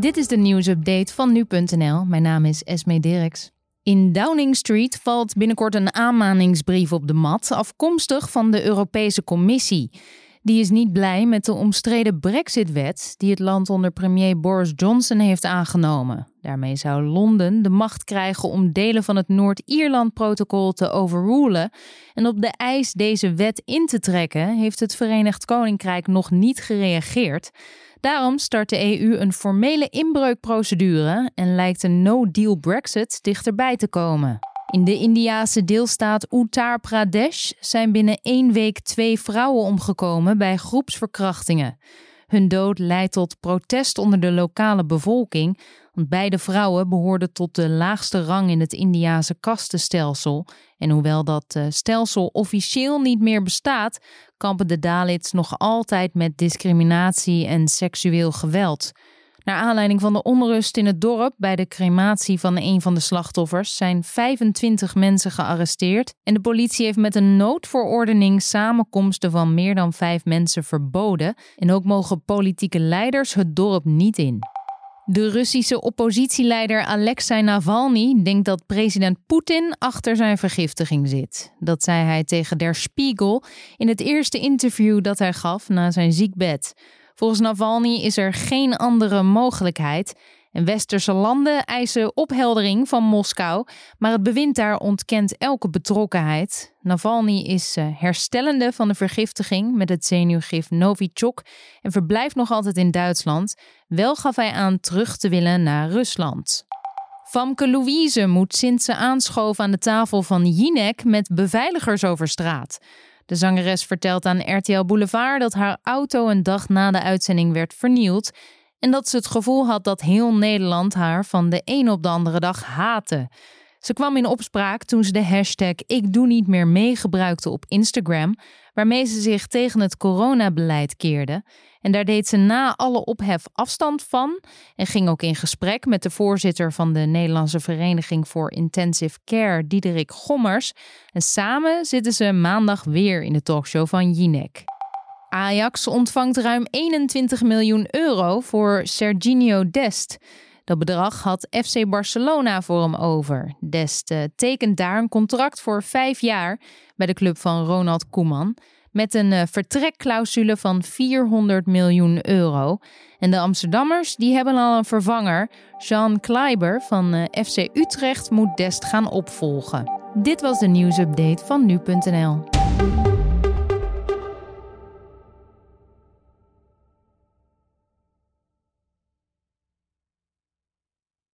Dit is de nieuwsupdate van nu.nl. Mijn naam is Esme Dirks. In Downing Street valt binnenkort een aanmaningsbrief op de mat, afkomstig van de Europese Commissie. Die is niet blij met de omstreden Brexit-wet die het land onder premier Boris Johnson heeft aangenomen. Daarmee zou Londen de macht krijgen om delen van het Noord-Ierland-protocol te overrulen. En op de eis deze wet in te trekken heeft het Verenigd Koninkrijk nog niet gereageerd. Daarom start de EU een formele inbreukprocedure en lijkt een no-deal Brexit dichterbij te komen. In de Indiase deelstaat Uttar Pradesh zijn binnen één week twee vrouwen omgekomen bij groepsverkrachtingen. Hun dood leidt tot protest onder de lokale bevolking, want beide vrouwen behoorden tot de laagste rang in het Indiase kastenstelsel. En hoewel dat eh, stelsel officieel niet meer bestaat, kampen de Dalits nog altijd met discriminatie en seksueel geweld. Naar aanleiding van de onrust in het dorp bij de crematie van een van de slachtoffers zijn 25 mensen gearresteerd en de politie heeft met een noodverordening samenkomsten van meer dan vijf mensen verboden en ook mogen politieke leiders het dorp niet in. De Russische oppositieleider Alexei Navalny denkt dat president Poetin achter zijn vergiftiging zit. Dat zei hij tegen Der Spiegel in het eerste interview dat hij gaf na zijn ziekbed. Volgens Navalny is er geen andere mogelijkheid. En westerse landen eisen opheldering van Moskou, maar het bewind daar ontkent elke betrokkenheid. Navalny is eh, herstellende van de vergiftiging met het zenuwgif Novichok en verblijft nog altijd in Duitsland. Wel gaf hij aan terug te willen naar Rusland. Famke Louise moet sinds ze aanschoof aan de tafel van Jinek met beveiligers over straat. De zangeres vertelt aan RTL Boulevard dat haar auto een dag na de uitzending werd vernield en dat ze het gevoel had dat heel Nederland haar van de een op de andere dag haatte. Ze kwam in opspraak toen ze de hashtag Ik doe niet meer mee gebruikte op Instagram, waarmee ze zich tegen het coronabeleid keerde. En daar deed ze na alle ophef afstand van en ging ook in gesprek met de voorzitter van de Nederlandse Vereniging voor Intensive Care, Diederik Gommers. En samen zitten ze maandag weer in de talkshow van Jinek. Ajax ontvangt ruim 21 miljoen euro voor Serginho Dest. Dat bedrag had FC Barcelona voor hem over. Dest tekent daar een contract voor vijf jaar bij de club van Ronald Koeman. Met een uh, vertrekclausule van 400 miljoen euro. En de Amsterdammers die hebben al een vervanger. Jean Kleiber van uh, FC Utrecht moet Dest gaan opvolgen. Dit was de nieuwsupdate van nu.nl.